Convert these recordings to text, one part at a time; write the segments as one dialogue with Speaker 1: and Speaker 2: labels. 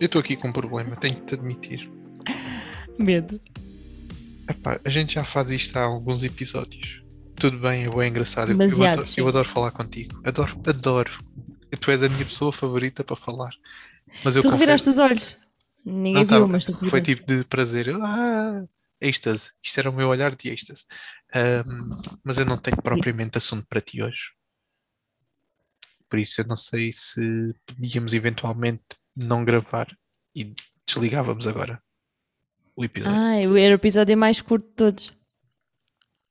Speaker 1: Eu estou aqui com um problema, tenho que te admitir.
Speaker 2: Medo.
Speaker 1: Epá, a gente já faz isto há alguns episódios. Tudo bem, é bem engraçado. Eu, eu, adoro, eu adoro falar contigo. Adoro, adoro. Tu és a minha pessoa favorita para falar. Mas eu
Speaker 2: Tu
Speaker 1: confesso,
Speaker 2: reviraste os olhos. Ninguém
Speaker 1: Não
Speaker 2: viu,
Speaker 1: tava-
Speaker 2: mas tu
Speaker 1: foi
Speaker 2: reviraste.
Speaker 1: tipo de prazer. Ah, êxtase. Isto era o meu olhar de êxtase. Ahm, mas eu não tenho propriamente assunto para ti hoje. Por isso eu não sei se podíamos eventualmente não gravar e desligávamos agora o episódio.
Speaker 2: Ah, era o episódio mais curto de todos.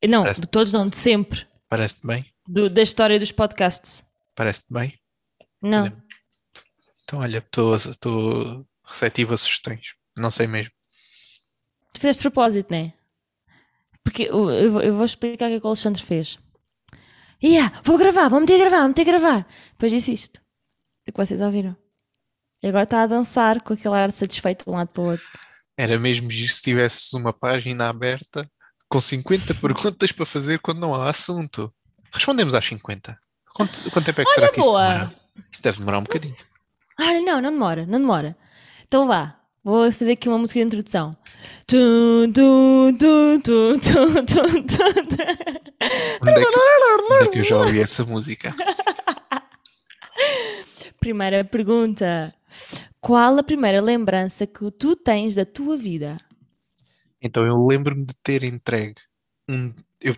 Speaker 2: Não,
Speaker 1: Parece-
Speaker 2: de todos não, de sempre.
Speaker 1: Parece-te bem?
Speaker 2: Do- da história dos podcasts.
Speaker 1: Parece-te bem?
Speaker 2: Não.
Speaker 1: Olha, Então, olha, estou receptivo a sugestões. Não sei mesmo.
Speaker 2: Tu fizeste propósito, não é? Porque eu, eu vou- eu vou explicar o que é que o Alexandre fez. Yeah, vou gravar, vou meter a gravar, vou meter a gravar. Depois disse isto. O que vocês ouviram. E agora está a dançar com aquele ar satisfeito de um lado para o outro.
Speaker 1: Era mesmo giro se tivesses uma página aberta com 50 perguntas para fazer quando não há assunto. Respondemos às 50. Quanto, quanto tempo é que será
Speaker 2: Olha,
Speaker 1: que isso
Speaker 2: boa!
Speaker 1: demora? Isso deve demorar um bocadinho.
Speaker 2: Ah, não, não demora, não demora. Então vá, vou fazer aqui uma música de introdução.
Speaker 1: Onde é, que, onde é que eu já ouvi essa música?
Speaker 2: Primeira pergunta. Qual a primeira lembrança que tu tens da tua vida?
Speaker 1: Então eu lembro-me de ter entregue um. Eu,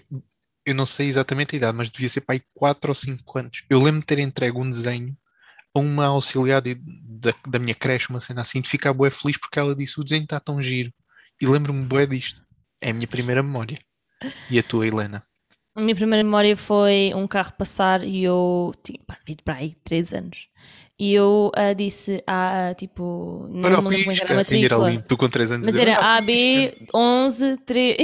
Speaker 1: eu não sei exatamente a idade, mas devia ser para aí 4 ou 5 anos. Eu lembro-me de ter entregue um desenho a uma auxiliar de- da, da minha creche, uma cena assim, de ficar bué feliz porque ela disse o desenho está tão giro. E lembro-me bué disto. É a minha primeira memória. E a tua, Helena?
Speaker 2: A minha primeira memória foi um carro passar e eu tinha pá, para aí 3 anos. E eu ah, disse, ah, tipo, não
Speaker 1: Para
Speaker 2: me lembro como era a
Speaker 1: era
Speaker 2: matrícula.
Speaker 1: lindo, tu com 3 anos
Speaker 2: Mas era
Speaker 1: "Para o
Speaker 2: AB 11 3.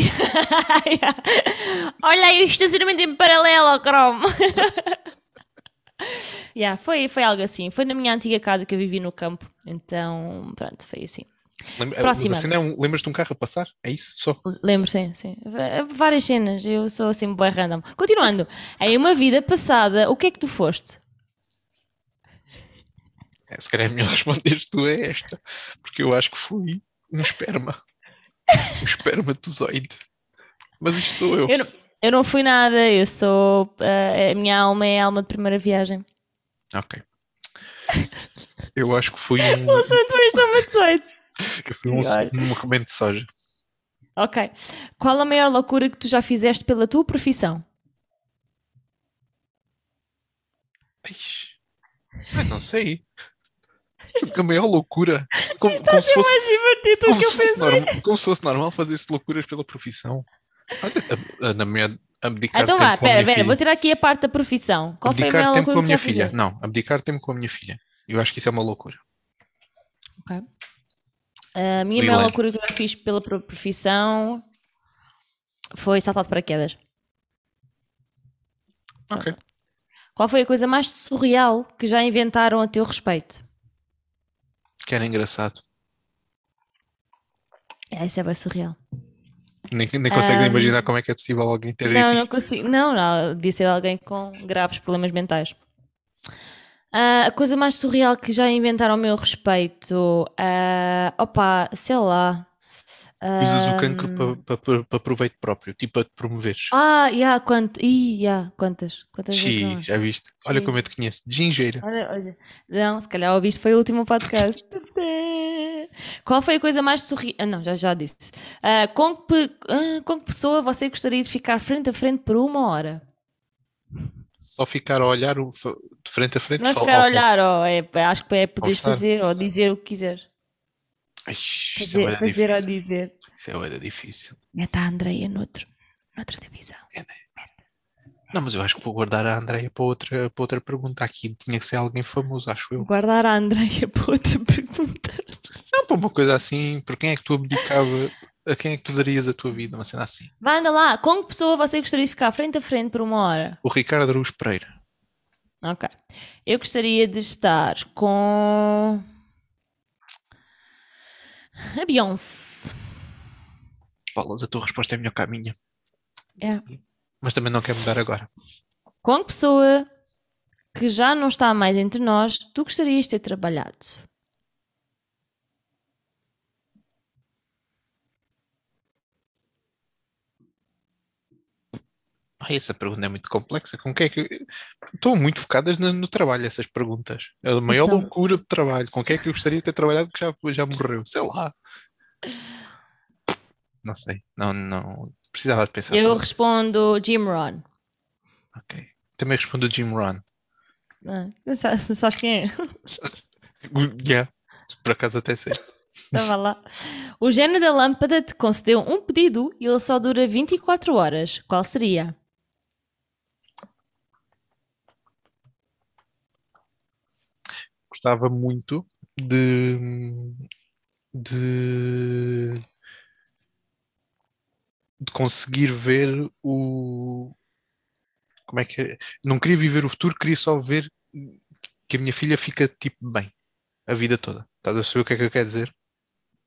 Speaker 2: Olha aí o estacionamento em paralelo ao Chrome. yeah, foi, foi algo assim. Foi na minha antiga casa que eu vivi no campo. Então, pronto, foi assim.
Speaker 1: Lembra-
Speaker 2: Próxima.
Speaker 1: a cena é um- Lembras-te de um carro a passar? É isso? Só?
Speaker 2: Lembro, sim, sim. Várias cenas. Eu sou assim, bem random. Continuando. Em uma vida passada, o que é que tu foste?
Speaker 1: É, se calhar é melhor responderes tu a esta, porque eu acho que fui um esperma. Um espermatozoide. Mas isto sou eu.
Speaker 2: Eu não, eu não fui nada. Eu sou. ah, a minha alma é a alma de primeira viagem.
Speaker 1: Ok. Eu acho que fui um,
Speaker 2: és tão muito doido.
Speaker 1: eu fui um, um rebento de soja.
Speaker 2: Ok. Qual a maior loucura que tu já fizeste pela tua profissão?
Speaker 1: Ixi. Não sei. A maior loucura. Como, como se fosse,
Speaker 2: Mais divertido do
Speaker 1: como
Speaker 2: que eu pensei.
Speaker 1: normal, como se fosse normal fazer-se loucuras pela profissão. Olha, na minha abdicar
Speaker 2: Então
Speaker 1: tempo
Speaker 2: vá, pera, pera, vou tirar aqui a parte da profissão. Qual foi a
Speaker 1: abdicar tempo com a minha filha.
Speaker 2: fizeste?
Speaker 1: Não, abdicar tempo com a minha filha. Eu acho que isso é uma loucura.
Speaker 2: Ok. A minha maior loucura que eu fiz pela pro- profissão foi saltar de paraquedas.
Speaker 1: Ok.
Speaker 2: Qual foi a coisa mais surreal que já inventaram a teu respeito?
Speaker 1: Que era engraçado.
Speaker 2: É, isso é bem surreal.
Speaker 1: Nem, nem consegues
Speaker 2: Ahm,
Speaker 1: imaginar como é que é possível alguém ter
Speaker 2: Não, não consigo. Não, não, devia ser alguém com graves problemas mentais. Ah, a coisa mais surreal que já inventaram ao meu respeito. ah, opa, sei lá.
Speaker 1: Usas o cancro para pa, pa- proveito próprio, tipo a te promoveres.
Speaker 2: Ah, yeah, quant... Yeah, quantas? Quantas vezes
Speaker 1: Xiii,
Speaker 2: não?
Speaker 1: já viste? Olha
Speaker 2: Sim.
Speaker 1: como eu te conheço. De gingeira.
Speaker 2: Olha, olha. Não, se calhar ouviste, foi o último podcast. Qual foi a coisa mais surreal? Ah, não, já, já disse. Ah, com, que, pe- ah, com que pessoa você gostaria de ficar frente a frente por uma hora?
Speaker 1: Só ficar a olhar de frente a frente.
Speaker 2: Não é ficar a olhar, ó, é, acho que é poderes
Speaker 1: estar.
Speaker 2: fazer ou dizer o que
Speaker 1: Isso é
Speaker 2: Fazer, fazer ou
Speaker 1: difícil.
Speaker 2: dizer.
Speaker 1: Isso é difícil.
Speaker 2: Meta a Andreia noutro, noutra divisão.
Speaker 1: Não, mas eu acho que vou guardar a Andreia para outra, para outra pergunta. Aqui tinha que ser alguém famoso, acho eu.
Speaker 2: Guardar a Andreia para outra pergunta.
Speaker 1: Não, para uma coisa assim, por quem é que tu abdicava, a quem é que tu darias a tua vida, uma cena assim.
Speaker 2: Vai, anda lá. Com que pessoa você gostaria de ficar frente a frente por uma hora?
Speaker 1: O Ricardo Araújo Pereira.
Speaker 2: Ok. Eu gostaria de estar com a Beyoncé.
Speaker 1: Paulas, a tua resposta é melhor que a minha.
Speaker 2: É
Speaker 1: mas também não quer mudar agora.
Speaker 2: Com pessoa que já não está mais entre nós, tu gostarias de ter trabalhado?
Speaker 1: Ai, essa pergunta é muito complexa. Com é que estão muito focadas no, no, trabalho essas perguntas? É a maior
Speaker 2: Estão...
Speaker 1: loucura de trabalho. Com quem é que eu gostaria de ter trabalhado que já já morreu? Sei lá. Não sei. Não, não. Precisava de pensar
Speaker 2: Eu respondo Jim Ron.
Speaker 1: Ok. Também respondo o Jim Ron.
Speaker 2: Ah, sa- sabes quem é?
Speaker 1: Yeah. Por acaso até sei.
Speaker 2: Estava lá. O gênio da lâmpada te concedeu um pedido e ele só dura 24 horas. Qual seria?
Speaker 1: Gostava muito de. de. De conseguir ver o. Como é que é? Não queria viver o futuro, queria só ver que a minha filha fica tipo bem a vida toda. Estás a saber o que é que eu quero dizer?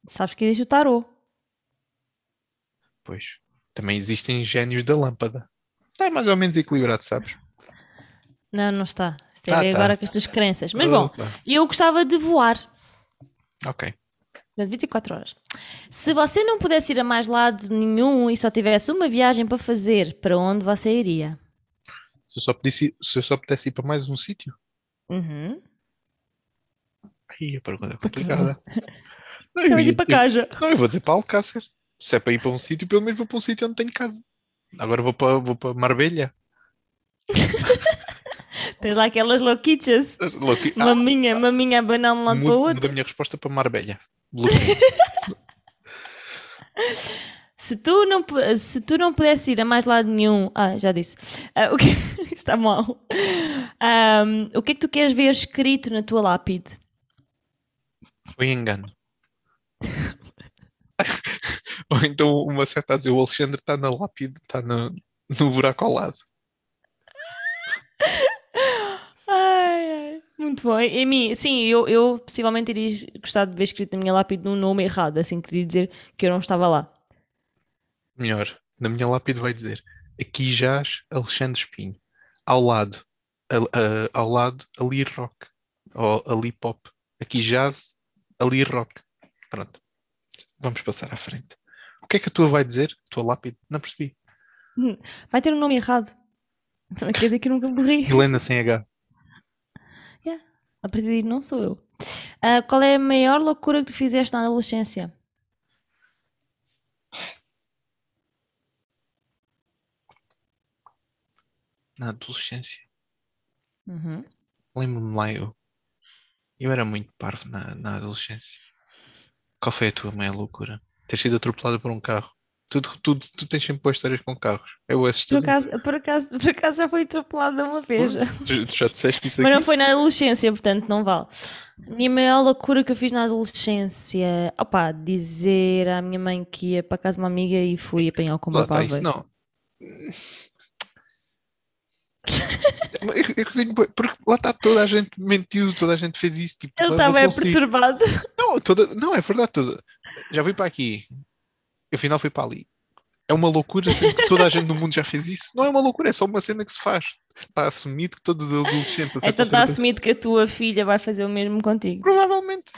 Speaker 2: Sabes que existe o tarô.
Speaker 1: Pois. Também existem génios da lâmpada. Está mais ou menos equilibrado, sabes?
Speaker 2: Não, não está. Isto é
Speaker 1: Tá, tá.
Speaker 2: agora com as tuas crenças. Mas bom, eu gostava de voar.
Speaker 1: Ok.
Speaker 2: Portanto, 24 horas. Se você não pudesse ir a mais lado nenhum e só tivesse uma viagem para fazer, para onde você iria?
Speaker 1: Se eu só pudesse, se eu só pudesse ir para mais um sítio.
Speaker 2: Uhum.
Speaker 1: Aí a pergunta é complicada. Não,
Speaker 2: Então
Speaker 1: eu
Speaker 2: ir para casa.
Speaker 1: Não, eu vou dizer para Alcácer. Se é para ir para um sítio, pelo menos vou para um sítio onde tenho casa. Agora vou para, vou para Marbella.
Speaker 2: Tens lá aquelas louquichas.
Speaker 1: Louco. Ah,
Speaker 2: Maminha, maminha abanando de um lado para o outro.
Speaker 1: mudo a minha resposta para Marbella.
Speaker 2: Se tu, não, se tu não pudesses ir a mais lado nenhum. Ah, já disse. Ah, o que... Está mal. Ahm, o que é que tu queres ver escrito na tua lápide?
Speaker 1: Foi engano. Ou então uma certa a dizer, o Alexandre está na lápide, está no, no buraco ao lado.
Speaker 2: Muito bom. Em mim, sim, eu, eu possivelmente iria gostar de ver escrito na minha lápide um nome errado, assim queria dizer que eu não estava lá.
Speaker 1: Melhor, na minha lápide vai dizer aqui jaz Alexandre Espinho. Ao lado, a- a- ao lado, ali rock. Ou ali pop. Aqui jaz, ali rock. Pronto. Vamos passar à frente. O que é que a tua vai dizer? A tua lápide? Não percebi.
Speaker 2: Vai ter um nome errado. Quer dizer que eu nunca morri.
Speaker 1: Helena sem H.
Speaker 2: A partir daí não sou eu. Ah, qual é a maior loucura que tu fizeste na adolescência?
Speaker 1: Na adolescência.
Speaker 2: Uhum.
Speaker 1: Lembro-me lá eu. Eu era muito parvo na, na adolescência. Qual foi a tua maior loucura? Ter sido atropelado por um carro. Tu, tu, tu tens sempre boas histórias com carros. É o
Speaker 2: Por acaso, por, acaso, por acaso já foi atropelada uma vez.
Speaker 1: Tu, tu já disseste isso
Speaker 2: Mas não
Speaker 1: aqui?
Speaker 2: foi na adolescência, portanto não vale. A minha maior loucura que eu fiz na adolescência, opá, dizer à minha mãe que ia para casa de uma amiga e fui apanhar o
Speaker 1: está
Speaker 2: para
Speaker 1: isso. Não. Eu, eu digo, porque lá está toda a gente mentiu, toda a gente fez isso. Tipo,
Speaker 2: Ele estava
Speaker 1: para
Speaker 2: é perturbado.
Speaker 1: Não, toda, não, é verdade. Toda, já fui para aqui. E afinal fui para ali. É uma loucura, sendo que toda a gente no mundo já fez isso. Não é uma loucura, é só uma cena que se faz. Está assumido que todos os adolescentes
Speaker 2: Então está assumido que a tua filha vai fazer o mesmo contigo.
Speaker 1: Provavelmente.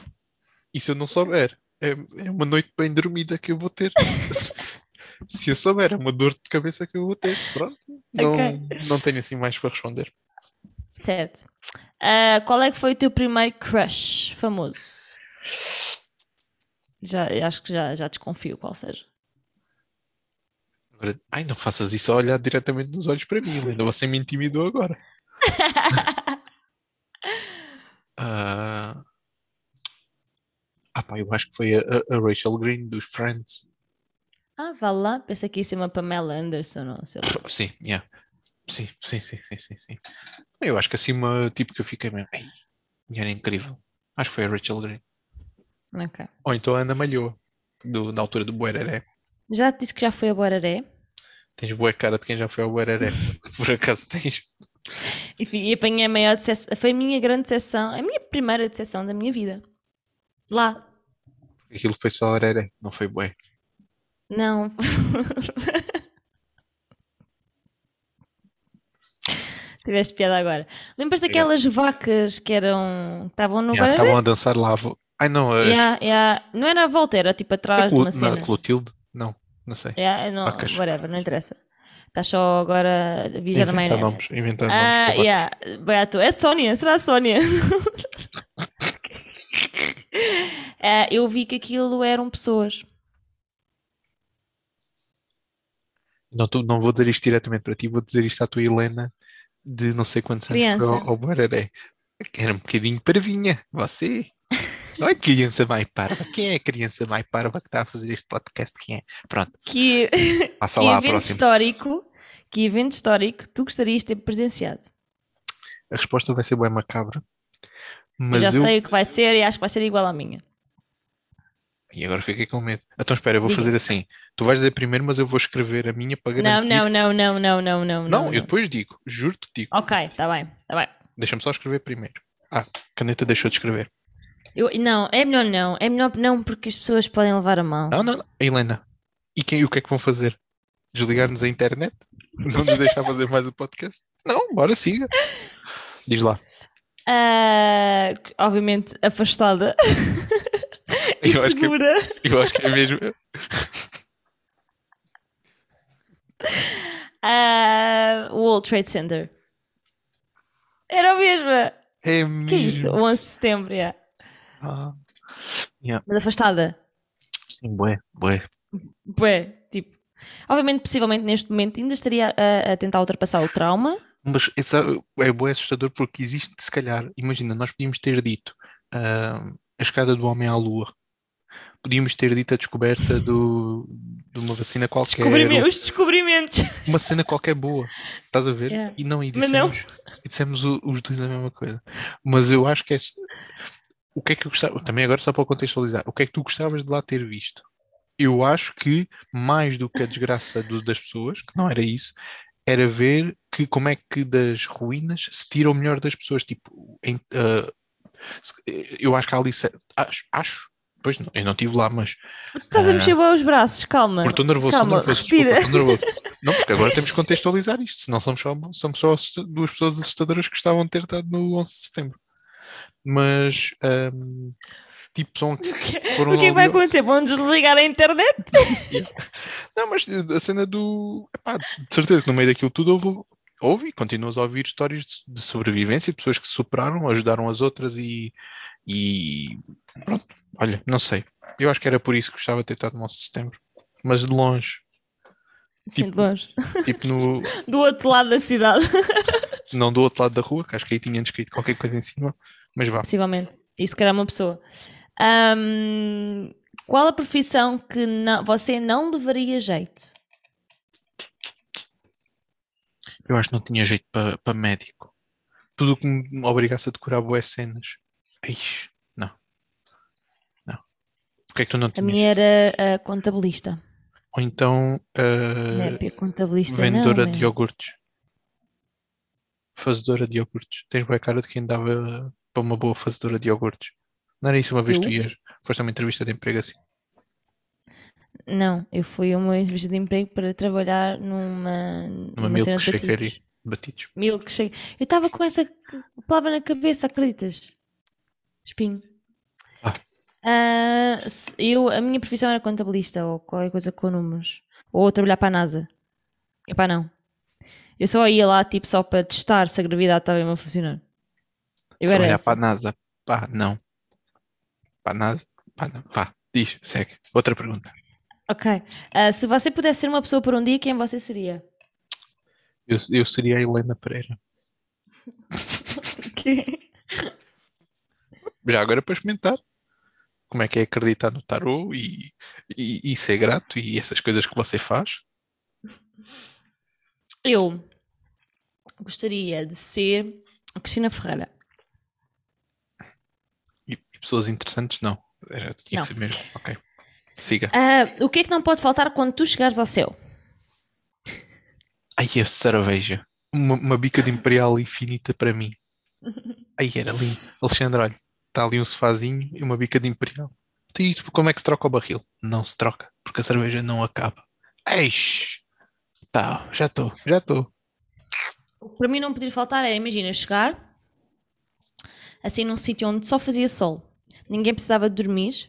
Speaker 1: E se eu não souber, é, é uma noite bem dormida que eu vou ter. se eu souber, é uma dor de cabeça que eu vou ter. Pronto. Não,
Speaker 2: Ok.
Speaker 1: não tenho assim mais para responder.
Speaker 2: Certo. Ah, qual é que foi o teu primeiro crush famoso? Já, acho que já, já desconfio qual seja.
Speaker 1: Agora, ai, não faças isso a olhar diretamente nos olhos para mim, ainda você me intimidou agora. Ah, ah, pá, eu acho que foi a, a- Rachel Green dos Friends.
Speaker 2: Ah, vá lá. Pensei que ia ser uma Pamela Anderson ou sei lá.
Speaker 1: Sim, yeah. Sim, sim, sim, sim, sim, sim. Eu acho que assim uma tipo que eu fiquei mesmo. Ei, era incrível. Acho que foi a Rachel Green.
Speaker 2: Ok.
Speaker 1: Ou então a Ana Malhoa, do, da altura do Bueraré.
Speaker 2: Já te disse que já foi a Boraré
Speaker 1: Tens boa cara de quem já foi ao Bueraré. Por acaso tens.
Speaker 2: e, fui- e apanhei a maior decepção. Foi a minha grande decepção, a minha primeira decepção da minha vida. Lá.
Speaker 1: Aquilo foi só Araré, não foi bué.
Speaker 2: Não. Tiveste piada agora. Lembras
Speaker 1: Obrigado.
Speaker 2: daquelas vacas que eram. Estavam no
Speaker 1: Yeah? Estavam a dançar lá. Ai não, as...
Speaker 2: Yeah, yeah. Não era a volta, era tipo atrás de
Speaker 1: Clo-
Speaker 2: uma
Speaker 1: não,
Speaker 2: cena.
Speaker 1: Clotilde? Não, não sei.
Speaker 2: Yeah, não,
Speaker 1: Vacas.
Speaker 2: whatever, não interessa. Estás só agora a viajar na
Speaker 1: Inventar
Speaker 2: maionese.
Speaker 1: nomes, inventar
Speaker 2: Ah,
Speaker 1: nomes.
Speaker 2: yeah. Toa. É Sónia, será a Sónia? Ah, eu vi que aquilo eram pessoas.
Speaker 1: Não, tô- não vou dizer isto diretamente para ti, vou dizer isto à tua Helena de não sei quantos anos
Speaker 2: Criança.
Speaker 1: foi ao, ao Bararé. Era um bocadinho parvinha, você. Não é criança mais parva. Quem é a criança mais parva que está a fazer este podcast? Quem é? Pronto,
Speaker 2: Que,
Speaker 1: passa
Speaker 2: que
Speaker 1: lá
Speaker 2: evento
Speaker 1: próxima.
Speaker 2: histórico, que evento histórico tu gostarias de ter presenciado?
Speaker 1: A resposta vai ser bem macabra,
Speaker 2: Eu
Speaker 1: mas
Speaker 2: já
Speaker 1: eu.
Speaker 2: sei o que vai ser e acho que vai ser igual à minha.
Speaker 1: E agora fiquei com medo. Então espera, eu vou
Speaker 2: Diga.
Speaker 1: fazer assim. Tu vais dizer primeiro, mas eu vou escrever a minha para
Speaker 2: Não,
Speaker 1: garantir.
Speaker 2: não, não, não, não, não, não,
Speaker 1: Não, eu depois digo, juro-te digo.
Speaker 2: Ok, está bem, está bem.
Speaker 1: Deixa-me só escrever primeiro. Ah, caneta deixou de escrever.
Speaker 2: Eu, não, é melhor não. É melhor não porque as pessoas podem levar a mal.
Speaker 1: Não, não, não. Helena, e quem, o que é que vão fazer? Desligar-nos a internet? Não nos deixar fazer mais o podcast? Não, bora, siga. Diz lá.
Speaker 2: Ah, obviamente afastada e
Speaker 1: Eu acho, que,
Speaker 2: segura.
Speaker 1: eu acho que é mesmo.
Speaker 2: O World Trade Center. Era o mesmo.
Speaker 1: É
Speaker 2: Que é isso?
Speaker 1: mesmo.
Speaker 2: O 11 de setembro, yeah.
Speaker 1: Ah,
Speaker 2: Mas afastada.
Speaker 1: sim, bué, bué.
Speaker 2: Bué, tipo. Obviamente, possivelmente neste momento ainda estaria a, a tentar ultrapassar o trauma.
Speaker 1: Mas essa é bué assustador porque existe, se calhar, imagina, nós podíamos ter dito ah, a escada do homem à lua. Podíamos ter dito a descoberta do, de uma vacina qualquer.
Speaker 2: Descobrime- os descobrimentos.
Speaker 1: uma cena qualquer boa, estás a ver?
Speaker 2: Yeah.
Speaker 1: E não, e dissemos, e dissemos os dois a mesma coisa. Mas eu acho que é. O que é que eu gostava, também agora só para contextualizar, o que é que tu gostavas de lá ter visto? Eu acho que mais do que a desgraça do- das pessoas, que não era isso, era ver que como é que das ruínas se tira o melhor das pessoas. Tipo, em- se- eu acho que há ali. Acho, acho, pois não, eu não estive lá, mas
Speaker 2: Estás a
Speaker 1: Ah.
Speaker 2: mexer bem os braços, calma.
Speaker 1: estou nervoso,
Speaker 2: Calma,
Speaker 1: nervoso,
Speaker 2: respira.
Speaker 1: desculpa, estou nervoso. Não, porque agora temos que contextualizar isto, senão somos só, somos só duas pessoas assustadoras que estavam a ter estado no 11 de setembro. Mas, ahm, tipo, são,
Speaker 2: O que é que vai
Speaker 1: ali-
Speaker 2: acontecer? Vão desligar a internet?
Speaker 1: Não, mas a cena do. Epá, de certeza que no meio daquilo tudo houve, houve e continuas a ouvir histórias de, de sobrevivência, de pessoas que se superaram, ajudaram as outras e. E. Pronto, olha, não sei. Eu acho que era por isso que gostava de ter estado no 11 de setembro. Mas de longe,
Speaker 2: Sim, de longe.
Speaker 1: tipo no.
Speaker 2: Do outro lado da cidade.
Speaker 1: Não do outro lado da rua, que acho que aí tinha escrito qualquer coisa em cima, mas vá.
Speaker 2: Possivelmente. E se calhar uma pessoa. Ahm, qual a profissão que não- você não levaria jeito?
Speaker 1: Eu acho que não tinha jeito para médico. Tudo o que me obrigasse a decorar boas cenas. Ixi, não. Não. O que é que tu não
Speaker 2: A
Speaker 1: tinhas?
Speaker 2: minha era a contabilista.
Speaker 1: Ou então
Speaker 2: para contabilista,
Speaker 1: vendedora
Speaker 2: não.
Speaker 1: de
Speaker 2: é.
Speaker 1: iogurtes. Fazedora de iogurtes. Tens boa cara de quem dava para uma boa fazedora de iogurtes. Não era isso uma vez
Speaker 2: Eu?
Speaker 1: tu ias? Foste a uma entrevista de emprego assim.
Speaker 2: Não, eu fui a uma entrevista de emprego para trabalhar numa,
Speaker 1: Numa
Speaker 2: de
Speaker 1: milkshakeria.
Speaker 2: batidos. Milkshake. Eu estava com essa palavra na cabeça, acreditas? Espinho.
Speaker 1: Ah.
Speaker 2: Se- eu, a minha profissão era contabilista ou qualquer coisa com números. Ou trabalhar para a NASA. Epá, não. Eu só ia lá tipo só para testar se a gravidade estava mesmo a funcionar. Eu era
Speaker 1: Trabalhar
Speaker 2: essa.
Speaker 1: para a NASA. Pá, não. Para a NASA. Pá, não. Pá, diz, segue. Outra pergunta.
Speaker 2: Ok. Ah, se você pudesse ser uma pessoa por um dia, quem você seria?
Speaker 1: Eu, eu seria a Helena Pereira. Já agora para experimentar. Como é que é acreditar no tarô e, e, e ser grato e essas coisas que você faz.
Speaker 2: Eu gostaria de ser a Cristina Ferreira.
Speaker 1: Pessoas interessantes, não. Era, tinha
Speaker 2: Não.
Speaker 1: que ser mesmo. Ok. Siga.
Speaker 2: Ah, o que é que não pode faltar quando tu chegares ao céu?
Speaker 1: Ai, a cerveja. Uma, uma bica de imperial infinita para mim. Ai, era lindo. Alexandre, olha, está ali um sofazinho e uma bica de imperial. E tu, como é que se troca o barril? Não se troca, porque a cerveja não acaba. Eish! Tá, já estou, já estou.
Speaker 2: Para mim não poderia faltar é, imagina, chegar assim num sítio onde só fazia sol, ninguém precisava de dormir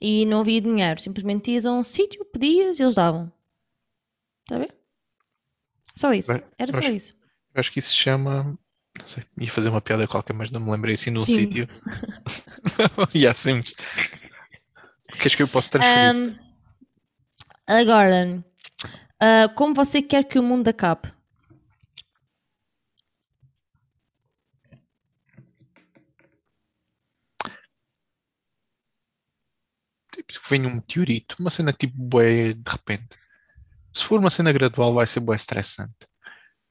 Speaker 2: e não havia dinheiro. Simplesmente ias a um sítio, pedias e eles davam. Está ver? Só isso.
Speaker 1: Bem,
Speaker 2: Era só isso.
Speaker 1: Eu acho que isso se chama. Não sei, ia fazer uma piada qualquer, mas não me lembrei assim num sítio. e há Sims. Queres que eu possa transferir?
Speaker 2: Ahm, agora, ah, como você quer que o mundo acabe?
Speaker 1: Tipo, que venha um meteorito, uma cena tipo bué de repente. Se for uma cena gradual, vai ser bué estressante.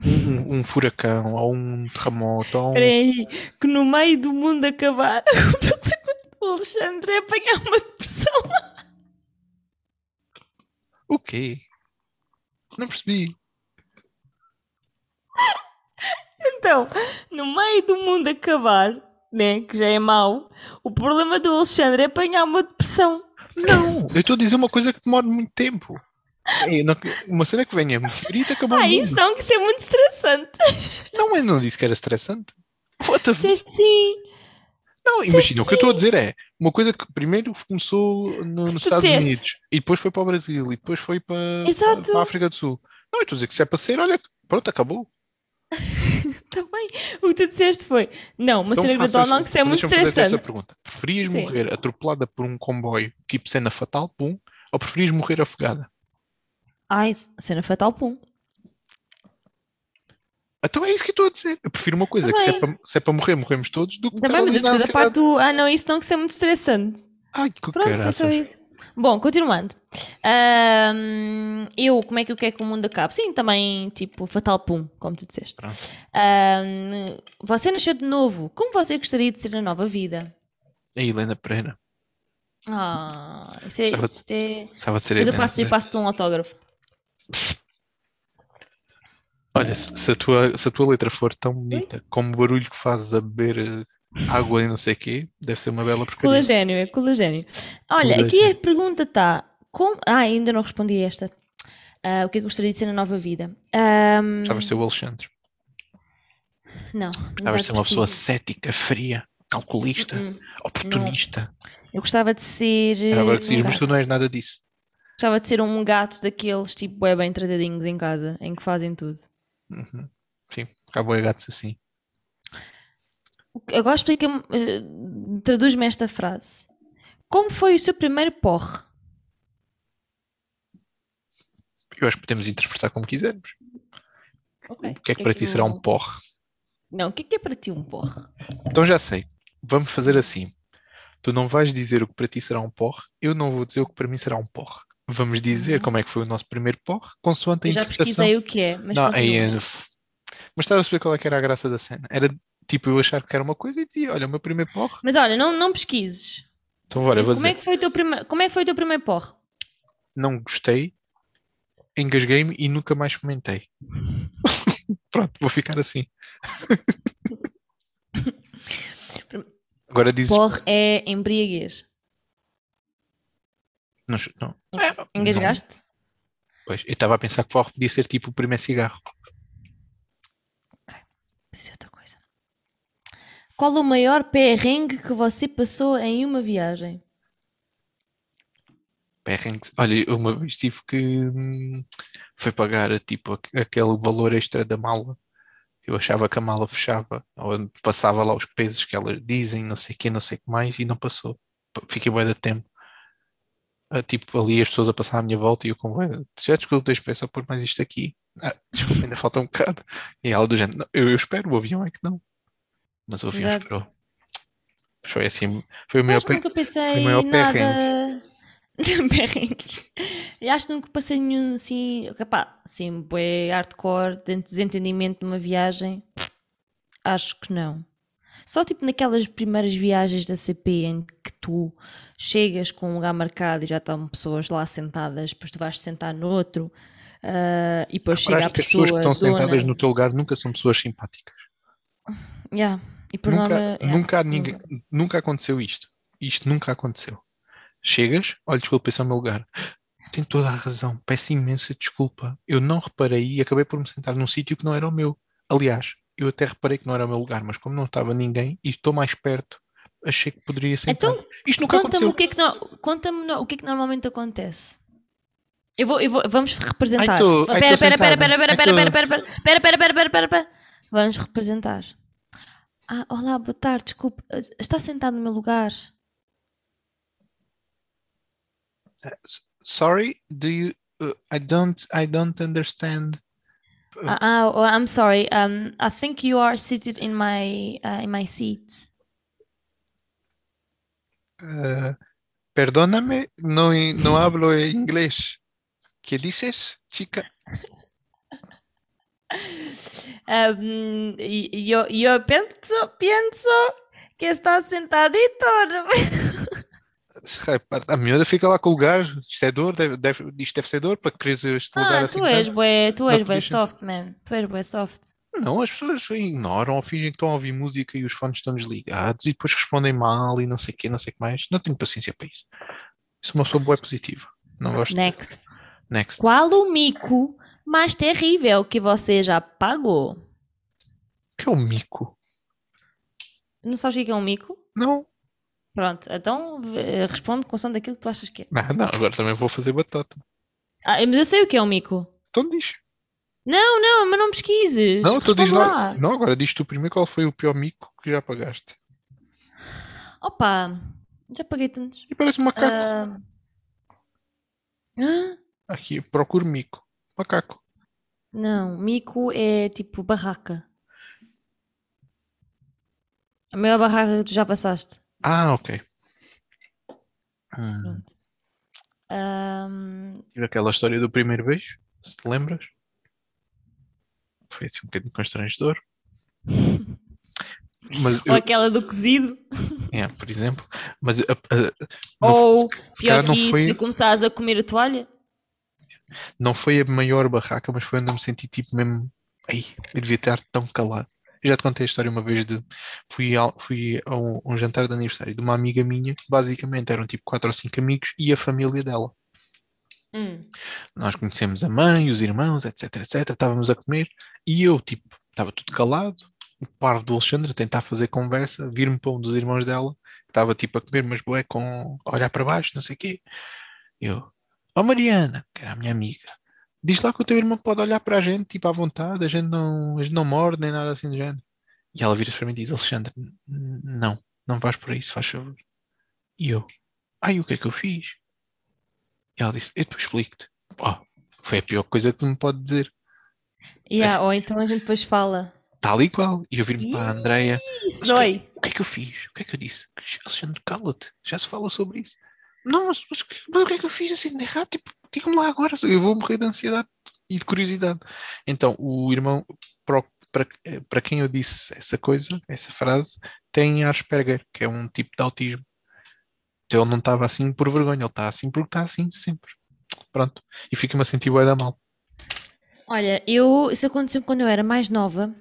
Speaker 1: Um, um- um furacão, ou um terremoto, ou um.
Speaker 2: Espera aí, que no meio do mundo acabar, o Alexandre é apanhar uma depressão.
Speaker 1: O quê? Não percebi.
Speaker 2: Então, no meio do mundo acabar, né, que já é mau, o problema do Alexandre é apanhar uma depressão.
Speaker 1: Não, eu estou a dizer uma coisa que demora muito tempo. É, não- uma cena que venha um meteorito acabou
Speaker 2: Ah, isso não, que isso é muito estressante.
Speaker 1: Não, eu não disse que era estressante. What
Speaker 2: Disseste sim.
Speaker 1: Não, imagina, o que eu estou a dizer é uma coisa que primeiro começou no- nos Estados
Speaker 2: disseste.
Speaker 1: Unidos e depois foi para o Brasil e depois foi para,
Speaker 2: Exato.
Speaker 1: para a África do Sul. Não, eu estou a dizer que se é para ser, olha, pronto, acabou.
Speaker 2: Também. O que tu disseste foi: não, uma
Speaker 1: Então
Speaker 2: cena
Speaker 1: faças-
Speaker 2: não, que isso é
Speaker 1: então
Speaker 2: muito
Speaker 1: deixa-me fazer-te esta
Speaker 2: estressante.
Speaker 1: pergunta. Preferias
Speaker 2: Sim.
Speaker 1: morrer atropelada por um comboio, tipo cena fatal, pum, ou preferias morrer afogada?
Speaker 2: Ai, cena fatal, pum.
Speaker 1: Então é isso que eu estou a dizer. Eu prefiro uma coisa, que se é,
Speaker 2: Também.
Speaker 1: para, se é para morrer, morremos todos, do que
Speaker 2: Também, mas eu preciso da parte do. Ah, não, isso não, que isso é muito estressante.
Speaker 1: Ai, que
Speaker 2: Pronto,
Speaker 1: caraças.
Speaker 2: Bom, continuando. Ahm, eu, como é que eu quero que o mundo acabe? Sim, também, tipo, fatal pum, como tu disseste.
Speaker 1: Pronto.
Speaker 2: Ahm, você nasceu de novo. Como você gostaria de ser na nova vida?
Speaker 1: A Helena Pereira.
Speaker 2: Ah, isso é.
Speaker 1: Estava-
Speaker 2: é...
Speaker 1: Estava a ser
Speaker 2: Depois eu passo, eu passo-te um autógrafo.
Speaker 1: Olha, se a tua, se a tua letra for tão bonita como o barulho que fazes a beber água e não sei o quê, deve ser uma bela porcaria.
Speaker 2: Colagênio, é colagênio. Olha, aqui
Speaker 1: Colagênio.
Speaker 2: a pergunta está. Como... Ah, ainda não respondi a esta. Ah, o que é que gostaria de ser na nova vida? Ahm,
Speaker 1: Gostavas de ser o Alexandre.
Speaker 2: não,
Speaker 1: de
Speaker 2: exato,
Speaker 1: ser uma pessoa cética, fria, calculista,
Speaker 2: Hum,
Speaker 1: oportunista.
Speaker 2: Eu gostava de ser.
Speaker 1: Era agora
Speaker 2: eh,
Speaker 1: que
Speaker 2: um
Speaker 1: dizes, mas tu não és nada disso.
Speaker 2: Gostava de ser um gato daqueles tipo bué bem tratadinhos em casa, em que fazem tudo.
Speaker 1: Uhum. Sim, acabou a gatos assim.
Speaker 2: Que- Agora explica-me, eh, traduz-me esta frase. Como foi o seu primeiro porre?
Speaker 1: Eu acho que podemos interpretar como quisermos.
Speaker 2: Ok.
Speaker 1: O que é que para ti será um porre?
Speaker 2: Não, o que é que é para ti um porre?
Speaker 1: Então já sei. Vamos fazer assim. Tu não vais dizer o que para ti será um porre, eu não vou dizer o que para mim será um porre. Vamos dizer como é que foi o nosso primeiro porre, consoante a
Speaker 2: Eu já
Speaker 1: interpretação.
Speaker 2: pesquisei o que é, mas
Speaker 1: Não,
Speaker 2: continua.
Speaker 1: aí, mas estás a saber qual é que era a graça da cena? Era tipo eu achar que era uma coisa e dizia, olha, o meu primeiro porre.
Speaker 2: Mas olha, não, não pesquises.
Speaker 1: Então, olha, vou
Speaker 2: como, é
Speaker 1: dizer,
Speaker 2: que foi o teu prime... como é que foi o teu primeiro porre?
Speaker 1: não gostei, engasguei-me e nunca mais comentei. Pronto, vou ficar assim. Agora dizes.
Speaker 2: Porre é embriaguez.
Speaker 1: Não, não. É, não.
Speaker 2: Engasgaste?
Speaker 1: Pois, eu estava a pensar que porre podia ser tipo o primeiro cigarro.
Speaker 2: Pode ser outra coisa. Qual o maior perrengue que você passou em uma viagem?
Speaker 1: Perrengues. Olha, uma vez tive que hum, foi pagar tipo aqu- aquele valor extra da mala. Eu achava que a mala fechava, ou passava lá os pesos que elas dizem, não sei o que, não sei o que mais, e não passou. Fiquei bué de tempo. Ah, tipo, ali as pessoas a passar à minha volta e eu com já desculpe, deixa eu só pôr mais isto aqui. Ah, desculpa, ainda falta um bocado. E ela do género, "Não, eu, eu espero, o avião é que não. Mas o avião
Speaker 2: Exato.
Speaker 1: esperou. Foi assim, foi o maior
Speaker 2: acho que
Speaker 1: pe-
Speaker 2: nunca pensei
Speaker 1: foi o maior
Speaker 2: nada. perrengue. Eu acho que nunca passei nenhum assim. Capá, assim, bué hardcore, de desentendimento numa viagem. Acho que não. Só tipo naquelas primeiras viagens da CP em que tu chegas com um lugar marcado e já estão pessoas lá sentadas, depois tu vais sentar no outro ah, e depois chega a
Speaker 1: que as pessoas que
Speaker 2: pessoa
Speaker 1: estão sentadas
Speaker 2: dona.
Speaker 1: no teu lugar nunca são pessoas simpáticas.
Speaker 2: Yeah.
Speaker 1: Nunca,
Speaker 2: norma, é,
Speaker 1: nunca, há ninguém, nunca aconteceu isto. Isto nunca aconteceu. Chegas, olha, desculpa, esse é o meu lugar. Tem toda a razão, peço imensa desculpa. Eu não reparei e acabei por me sentar num sítio que não era o meu. Aliás, eu até reparei que não era o meu lugar, mas como não estava ninguém e estou mais perto, achei que poderia sentar.
Speaker 2: Então,
Speaker 1: Isto nunca
Speaker 2: Conta-me
Speaker 1: aconteceu.
Speaker 2: o que é que, no- conta-me o que é que normalmente acontece. Eu vou, eu vou, vamos representar.
Speaker 1: Ai, tô- ai,
Speaker 2: Pera,
Speaker 1: tô
Speaker 2: pera, pera,
Speaker 1: sentada.
Speaker 2: pera, pera,
Speaker 1: Ai,
Speaker 2: pera,
Speaker 1: tô-
Speaker 2: pera, pera, pera, pera, pera, pera, pera, pera, pera. Vamos representar. Ah, olá, boa tarde, desculpe. Está sentado no meu lugar.
Speaker 1: S- Sorry, do you? uh, I don't. I don't understand.
Speaker 2: Ah, ah, oh, I'm sorry. Um, I think you are seated in my uh, in my seat.
Speaker 1: Uh, perdóname, no, no hablo inglés. ¿Qué dices, chica?
Speaker 2: Um, y- yo, yo pienso, pienso que está sentadito.
Speaker 1: Rapaz, A miúda fica lá com o lugar. Isto é dor, deve, deve- isto deve ser dor para quereres este lugar
Speaker 2: Ah,
Speaker 1: assim.
Speaker 2: tu és
Speaker 1: tanto.
Speaker 2: bué, tu és bué soft, man. Tu és bué soft.
Speaker 1: Não, as pessoas ignoram ou fingem que estão a ouvir música e os fones estão desligados e depois respondem mal e não sei o quê, não sei o que mais. Não tenho paciência para isso. Isso é uma pessoa boa positiva. Não gosto.
Speaker 2: Next.
Speaker 1: Next.
Speaker 2: Qual o mico mais terrível que você já pagou?
Speaker 1: O que é o mico?
Speaker 2: Não sabes o que é um mico?
Speaker 1: Não.
Speaker 2: Pronto, então eh, responde com som daquilo que tu achas que é.
Speaker 1: Não, não, agora também vou fazer batata.
Speaker 2: Ah, mas eu sei o que é um mico.
Speaker 1: Então diz.
Speaker 2: Não, não, mas não pesquises.
Speaker 1: Não, tu diz lá. Não, agora diz tu primeiro qual foi o pior mico que já pagaste.
Speaker 2: Opa, já paguei tantos.
Speaker 1: E parece um macaco.
Speaker 2: Hã?
Speaker 1: Aqui, procuro mico. Macaco.
Speaker 2: Não, mico é tipo barraca. A maior barraca que tu já passaste.
Speaker 1: Ah, ok. Hum,
Speaker 2: Pronto.
Speaker 1: Tive aquela história do primeiro beijo, se te lembras? Foi assim um bocadinho constrangedor. Mas,
Speaker 2: ou
Speaker 1: eu,
Speaker 2: aquela do cozido.
Speaker 1: é, por exemplo, mas a- a- não,
Speaker 2: Ou, pior que isso,
Speaker 1: foi,
Speaker 2: começares a comer a toalha.
Speaker 1: Não foi a maior barraca, mas foi onde eu me senti tipo mesmo. Ai, eu devia estar tão calado. Eu já te contei a história uma vez de. Fui, ao, fui a um, um jantar de aniversário de uma amiga minha, basicamente eram tipo quatro ou cinco amigos e a família dela.
Speaker 2: Hum.
Speaker 1: Nós conhecemos a mãe, os irmãos, etc, etc. Estávamos a comer e eu, tipo, estava tudo calado. O par do Alexandre a tentar fazer conversa, vir-me para um dos irmãos dela, que estava tipo a comer, mas bué, com a olhar para baixo, não sei o quê. Eu, ó Mariana, que era a minha amiga, diz lá que o teu irmão pode olhar para a gente, tipo, à vontade, a gente não, a gente não morde nem nada assim do género. E ela vira-se para mim e diz, Alexandre, "N- não, não vais por aí, se faz favor. E eu, ai, o que é que eu fiz? E ela disse, eu depois explico-te. Oh, foi a pior coisa que tu me pode dizer.
Speaker 2: Yeah, ou então a gente depois fala.
Speaker 1: Tal e qual. E eu vir-me para a Andreia.
Speaker 2: Isso
Speaker 1: Mas
Speaker 2: dói.
Speaker 1: O que é que eu fiz? O que é que eu disse? Alexandre, cala-te. Já se fala sobre isso. Não, mas, mas, mas o que é que eu fiz assim de errado? Tipo, diga-me lá agora. Eu vou morrer de ansiedade e de curiosidade. Então, o irmão, para, para, para quem eu disse essa coisa, essa frase, tem Asperger, que é um tipo de autismo. Então ele não estava assim por vergonha, ele está assim porque está assim sempre. Pronto. E fica-me a sentir bué da mal.
Speaker 2: Olha, eu, isso aconteceu quando eu era mais nova,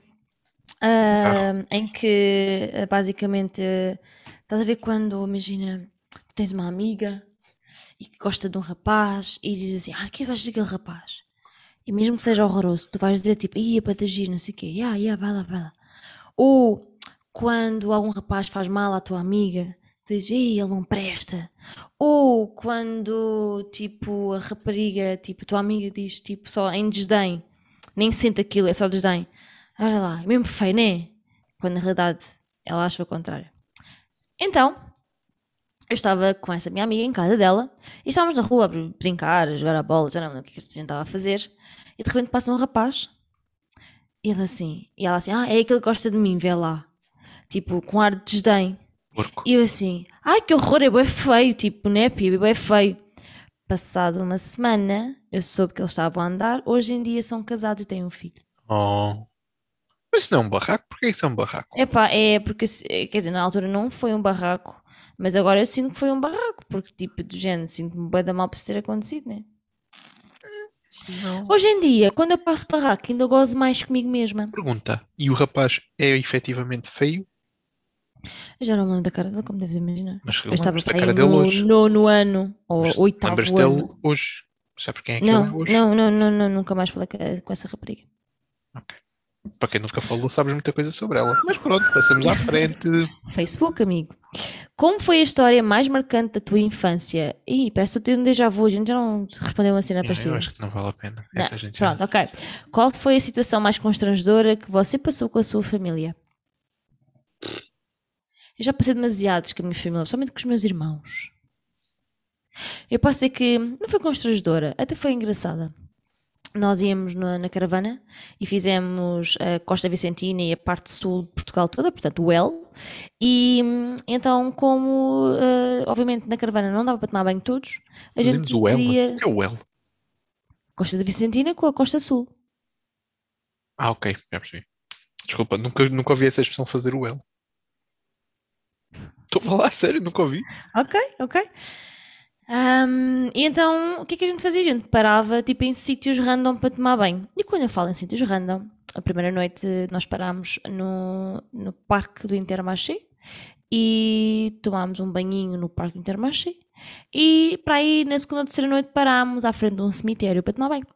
Speaker 2: ah, em que ah, basicamente ah, estás a ver quando, imagina, tens uma amiga e que gosta de um rapaz e diz assim, ah, que vais daquele rapaz? E mesmo que seja horroroso, tu vais dizer tipo, ia para agir, não sei o quê, yeah, yeah, vai lá, vai lá. Ou quando algum rapaz faz mal à tua amiga, tu dizes, ei, ele não presta. Ou quando, tipo, a rapariga, tipo, a tua amiga diz, tipo, só em desdém, nem sente aquilo, é só desdém. Olha lá, é mesmo feio, né? Quando na realidade ela acha o contrário. Então, eu estava com essa minha amiga em casa dela e estávamos na rua a br- brincar, a jogar a bola, já não lembro o que é a gente estava a fazer. E de repente passa um rapaz e ele assim, e ela assim, ah, é aquele que gosta de mim, vê lá. Tipo, com ar de desdém.
Speaker 1: Porco.
Speaker 2: E eu assim, ai que horror, é bem feio, tipo, né, Pia, é bem feio. Passado uma semana, eu soube que eles estavam a andar, hoje em dia são casados e têm um filho.
Speaker 1: Oh. Mas isso não é um barraco? Porquê isso é um barraco?
Speaker 2: Epá, é porque, quer dizer, na altura não foi um barraco, mas agora eu sinto que foi um barraco, porque tipo, do género, sinto-me bem da mal por isso ter acontecido, né?
Speaker 1: Não.
Speaker 2: Hoje em dia, quando eu passo barraco, ainda gozo mais comigo mesma.
Speaker 1: Pergunta. E o rapaz é efetivamente feio?
Speaker 2: Eu já não me lembro da cara dele, como deves imaginar.
Speaker 1: Mas
Speaker 2: Eu estava
Speaker 1: lembras da
Speaker 2: para
Speaker 1: cara dele
Speaker 2: no
Speaker 1: hoje?
Speaker 2: nono ano, ou
Speaker 1: Mas
Speaker 2: oitavo
Speaker 1: Lembras dele
Speaker 2: ano.
Speaker 1: hoje? Sabes quem é que ele é
Speaker 2: Não,
Speaker 1: hoje?
Speaker 2: não, não, não, não, nunca mais falei com, com essa rapariga.
Speaker 1: Ok. Para quem nunca falou, sabes muita coisa sobre ela. Mas pronto, passamos à frente.
Speaker 2: Facebook, amigo. Como foi a história mais marcante da tua infância? Ih, parece que eu tenho um déjà vu, a gente já não respondeu uma cena parecida.
Speaker 1: eu acho que não vale a pena.
Speaker 2: Não,
Speaker 1: Essa gente já...
Speaker 2: Pronto, ok. Qual foi a situação mais constrangedora que você passou com a sua família? Eu já passei demasiados com a minha família, principalmente com os meus irmãos. Eu posso dizer que não foi constrangedora, até foi engraçada. Nós íamos na, na caravana e fizemos a Costa Vicentina e a parte sul de Portugal toda, portanto o El. E hum, então, como eh, obviamente na caravana não dava para tomar banho todos, a gente
Speaker 1: Fazemos o L.
Speaker 2: decidia
Speaker 1: O que é o L?
Speaker 2: Costa da Vicentina com a Costa Sul.
Speaker 1: Ah, ok, já percebi. Desculpa, nunca, nunca ouvi essa expressão fazer o L. Estou a falar a sério, nunca ouvi.
Speaker 2: Ok, ok. Ahm, e então, o que é que a gente fazia? A gente parava tipo em sítios random para tomar banho. E quando eu falo em sítios random, a primeira noite nós parámos no, no parque do Intermarché e tomámos um banhinho no parque do Intermarché. E para aí, na segunda ou terceira noite, parámos à frente de um cemitério para tomar banho.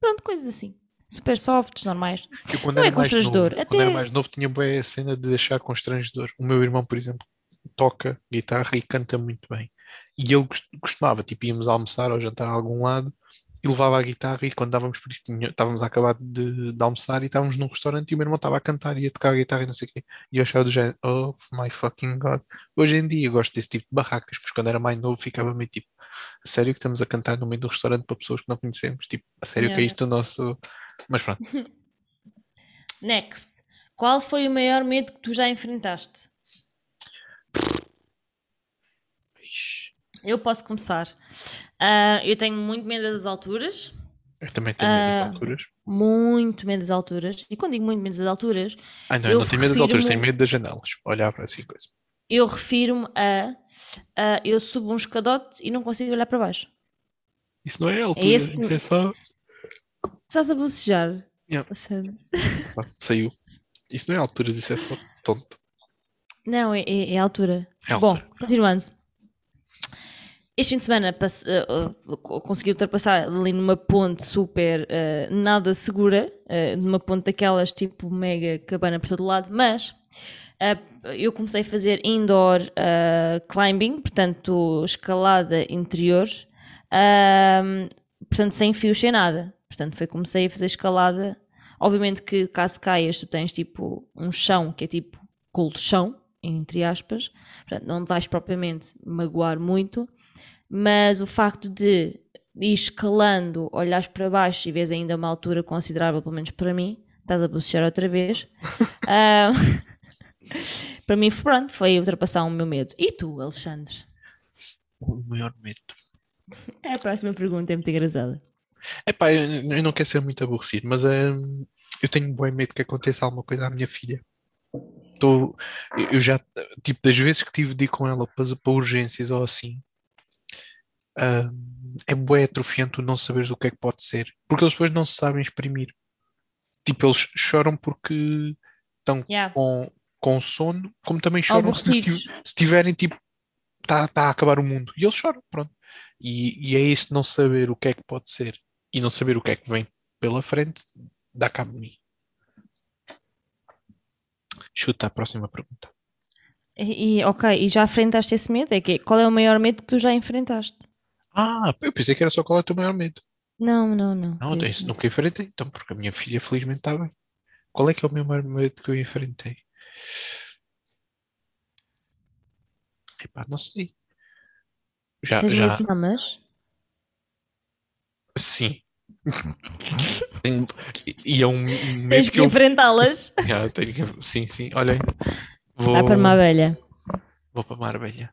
Speaker 2: Pronto, coisas assim. Super softs, normais.
Speaker 1: Eu,
Speaker 2: Não é constrangedor,
Speaker 1: novo, quando era
Speaker 2: até-
Speaker 1: mais novo, tinha boa a cena de achar constrangedor. O meu irmão, por exemplo, toca guitarra e canta muito bem. E ele costumava, tipo, íamos almoçar ou jantar a algum lado e levava a guitarra. E quando dávamos por isso, tinha- estávamos a acabar de, de almoçar e estávamos num restaurante e o meu irmão estava a cantar e a tocar a guitarra e não sei o quê. E eu achava do género, oh my fucking god. Hoje em dia eu gosto desse tipo de barracas, mas quando era mais novo ficava meio tipo, a sério que estamos a cantar no meio do restaurante para pessoas que não conhecemos? Tipo, a sério que é
Speaker 2: Yeah.
Speaker 1: isto o nosso. Mas pronto.
Speaker 2: Next. Qual foi o maior medo que tu já enfrentaste?
Speaker 1: Ixi.
Speaker 2: Eu posso começar. Ah, eu tenho muito medo das alturas.
Speaker 1: Eu também tenho medo das
Speaker 2: Ah.
Speaker 1: alturas.
Speaker 2: Muito medo das alturas. E quando digo muito medo das alturas,
Speaker 1: Ah, não,
Speaker 2: eu
Speaker 1: não tenho medo das alturas, tenho medo das janelas. Olhar para assim coisa.
Speaker 2: eu refiro-me a, a eu subo um escadote e não consigo olhar para baixo.
Speaker 1: Isso não é altura,
Speaker 2: esse
Speaker 1: isso é só.
Speaker 2: Estás a bocejar?
Speaker 1: Yeah. Pá, saiu. Isso não é alturas, isso é só tonto.
Speaker 2: Não, é, é, é altura.
Speaker 1: É
Speaker 2: Bom,
Speaker 1: altura.
Speaker 2: continuando. Este fim de semana passe- uh, uh, co- consegui ultrapassar ali numa ponte super uh, nada segura, numa ponte daquelas tipo mega cabana por todo lado, mas eu comecei a fazer indoor climbing, portanto escalada interior, portanto sem fios, sem nada. Portanto, foi comecei a fazer escalada. Obviamente que caso caias, tu tens tipo um chão que é tipo colchão, entre aspas, portanto, não vais propriamente magoar muito, mas o facto de ir escalando, olhares para baixo e vês ainda uma altura considerável, pelo menos para mim, estás a bocejar outra vez. ah, para mim, pronto, foi ultrapassar o meu medo. E tu, Alexandre?
Speaker 1: O maior medo.
Speaker 2: É a próxima pergunta, é muito engraçada.
Speaker 1: Epá, eu, eu não quero ser muito aborrecido, mas hum, eu tenho bem medo que aconteça alguma coisa à minha filha. Tô, eu eu já, tipo, das vezes que tive de ir com ela para, para urgências ou assim, hum, é bué atrofiante não saberes o que é que pode ser, porque eles depois não se sabem exprimir. Tipo, eles choram porque estão
Speaker 2: Yeah.
Speaker 1: com, com sono, como também choram se, se tiverem tipo, está tá a acabar o mundo. E eles choram, pronto. E, e é este não saber o que é que pode ser e não saber o que é que vem pela frente, dá cabo de mim. Chuta a próxima pergunta.
Speaker 2: E, e, ok, e já enfrentaste esse medo? É que, qual é o maior medo que tu já enfrentaste?
Speaker 1: Ah, eu pensei que era só qual é o teu maior medo.
Speaker 2: Não, não, não.
Speaker 1: Não,
Speaker 2: querido,
Speaker 1: isso nunca enfrentei, então, porque a minha filha felizmente está bem. Qual é que é o meu maior medo que eu enfrentei? Epá, não sei. Já,
Speaker 2: Tens
Speaker 1: já,
Speaker 2: medo de mamas?
Speaker 1: sim. E é um medo
Speaker 2: Tens
Speaker 1: que
Speaker 2: que
Speaker 1: eu.
Speaker 2: enfrentá-las.
Speaker 1: Já, tenho que- Sim, sim, olhem.
Speaker 2: Vai
Speaker 1: Vou,
Speaker 2: para uma abelha.
Speaker 1: vou para Marbella.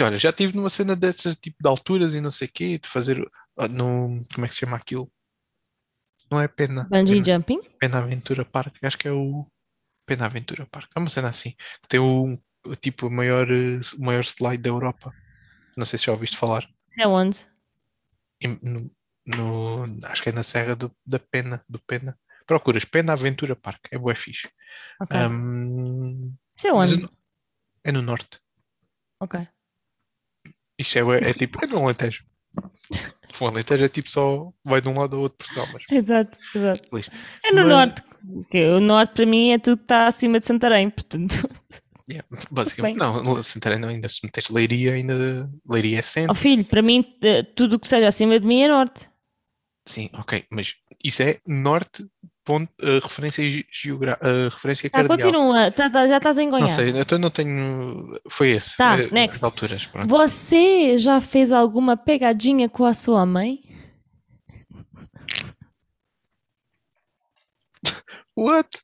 Speaker 1: Olha, já estive numa cena dessas, tipo de alturas e não sei o quê, de fazer ah, no. Como é que se chama aquilo? Não é pena.
Speaker 2: Bungee
Speaker 1: Pena,
Speaker 2: jumping?
Speaker 1: Pena Aventura Park, acho que é o. Pena Aventura Park. É uma cena assim. Que tem o, o tipo o maior, eh, o maior slide da Europa. Não sei se já ouviste falar.
Speaker 2: Isso é onde?
Speaker 1: No, no- acho que é na Serra do- da Pena, do Pena. Procuras Pena Aventura Park, é bué fixe.
Speaker 2: Ok. Isso é onde?
Speaker 1: não- é no norte.
Speaker 2: Ok.
Speaker 1: Isto é, é tipo, é no Alentejo. O Alentejo é tipo só, vai de um lado ao outro de Portugal, mas
Speaker 2: Exato, exato.
Speaker 1: feliz.
Speaker 2: É no
Speaker 1: Mas-
Speaker 2: norte. O norte para mim é tudo que está acima de Santarém, portanto.
Speaker 1: Yeah, basicamente, não, Santarém não, ainda se meteres Leiria, ainda Leiria é centro.
Speaker 2: Oh filho, para mim, eh, tudo o que seja acima de mim é norte.
Speaker 1: Sim, ok, mas isso é norte, ponto, uh, referência geográfica, uh, referência
Speaker 2: Ah,
Speaker 1: cardeal.
Speaker 2: continua, tá- tá- já estás a
Speaker 1: Não sei, então não tenho. Foi esse.
Speaker 2: Tá,
Speaker 1: eh,
Speaker 2: next.
Speaker 1: As alturas, pronto.
Speaker 2: Você já fez alguma pegadinha com a sua mãe?
Speaker 1: What?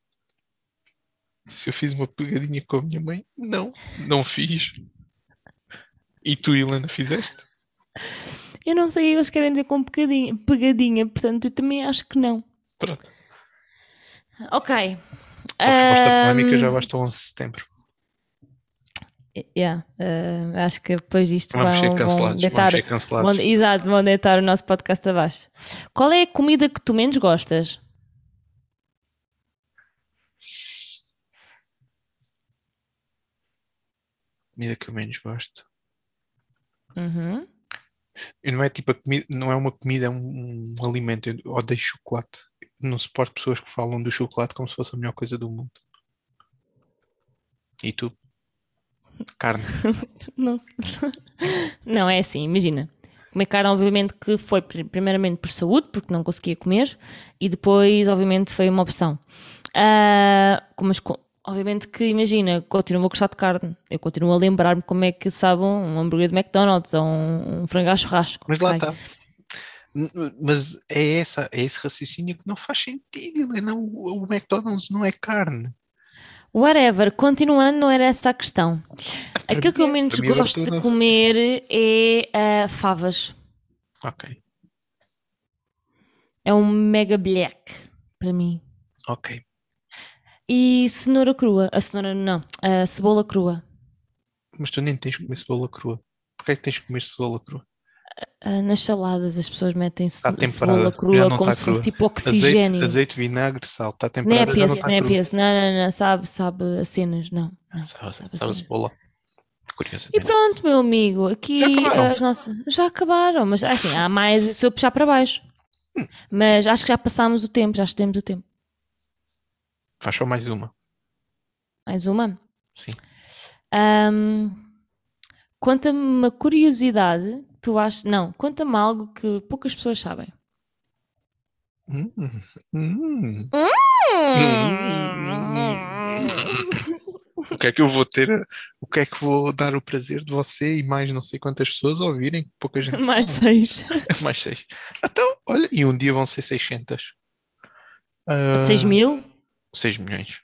Speaker 1: Se eu fiz uma pegadinha com a minha mãe? Não, não fiz. E tu, Helena, fizeste?
Speaker 2: Eu não sei o que eles querem dizer com pegadinha, pegadinha, portanto eu também acho que não.
Speaker 1: Pronto.
Speaker 2: Ok.
Speaker 1: A resposta polémica
Speaker 2: Ahm,
Speaker 1: já basta 11 de setembro.
Speaker 2: yeah, ah, acho que depois disto vão, vão deitar,
Speaker 1: Vamos ser cancelados.
Speaker 2: vão, exato, vão deitar o nosso podcast abaixo. Qual é a comida que tu menos gostas?
Speaker 1: Comida que eu menos gosto.
Speaker 2: Uhum.
Speaker 1: E não é tipo a comida, não é uma comida, é um, um alimento. Eu odeio chocolate. Não suporto pessoas que falam do chocolate como se fosse a melhor coisa do mundo. E tu? Carne.
Speaker 2: Não, sei. não, é assim, imagina. Comer carne, obviamente, que foi pri- primeiramente por saúde, porque não conseguia comer, e depois, obviamente, foi uma opção. Ah, mas, obviamente, que imagina, continuo a gostar de carne. Eu continuo a lembrar-me como é que sabe um hambúrguer de McDonald's ou um, um frango a churrasco.
Speaker 1: Mas lá está. Mas é, essa, é esse raciocínio que não faz sentido, Helena. O, o McDonald's não é carne.
Speaker 2: Whatever, continuando, não era essa a questão.
Speaker 1: Para
Speaker 2: Aquilo que eu
Speaker 1: mim
Speaker 2: menos
Speaker 1: mim é
Speaker 2: gosto de comer é ah, favas.
Speaker 1: Ok,
Speaker 2: É um mega black para mim.
Speaker 1: ok.
Speaker 2: E cenoura crua. A cenoura não. A cebola crua.
Speaker 1: Mas tu nem tens que comer cebola crua. Porquê é que tens que comer cebola crua?
Speaker 2: Ah, nas saladas as pessoas metem ce-
Speaker 1: temperada,
Speaker 2: cebola crua como se fosse
Speaker 1: crua.
Speaker 2: tipo oxigênio.
Speaker 1: Azeite, azeite, vinagre, sal. Está
Speaker 2: Não é
Speaker 1: temperada, já não
Speaker 2: não é. Não, não, não. Sabe, sabe a cenas. Não. não.
Speaker 1: Sabe,
Speaker 2: sabe
Speaker 1: sabe a cebola.
Speaker 2: E pronto, meu amigo. Aqui
Speaker 1: Já acabaram?
Speaker 2: as nossas- já acabaram. Mas assim, há mais se eu puxar para baixo.
Speaker 1: Hum.
Speaker 2: Mas acho que já passámos o tempo, já estamos o tempo.
Speaker 1: Faz só mais uma.
Speaker 2: Mais uma.
Speaker 1: Sim.
Speaker 2: Ahm, Conta-me uma curiosidade tu achas. Não, conta-me algo que poucas pessoas sabem.
Speaker 1: Hum, hum. O que é que eu vou ter? O que é que vou dar o prazer de você e mais não sei quantas pessoas ouvirem? Pouca gente
Speaker 2: Mais
Speaker 1: sabe.
Speaker 2: seis.
Speaker 1: Mais seis. Então, olha, e um dia vão ser 600. Ah,
Speaker 2: 6 mil?
Speaker 1: 6 milhões.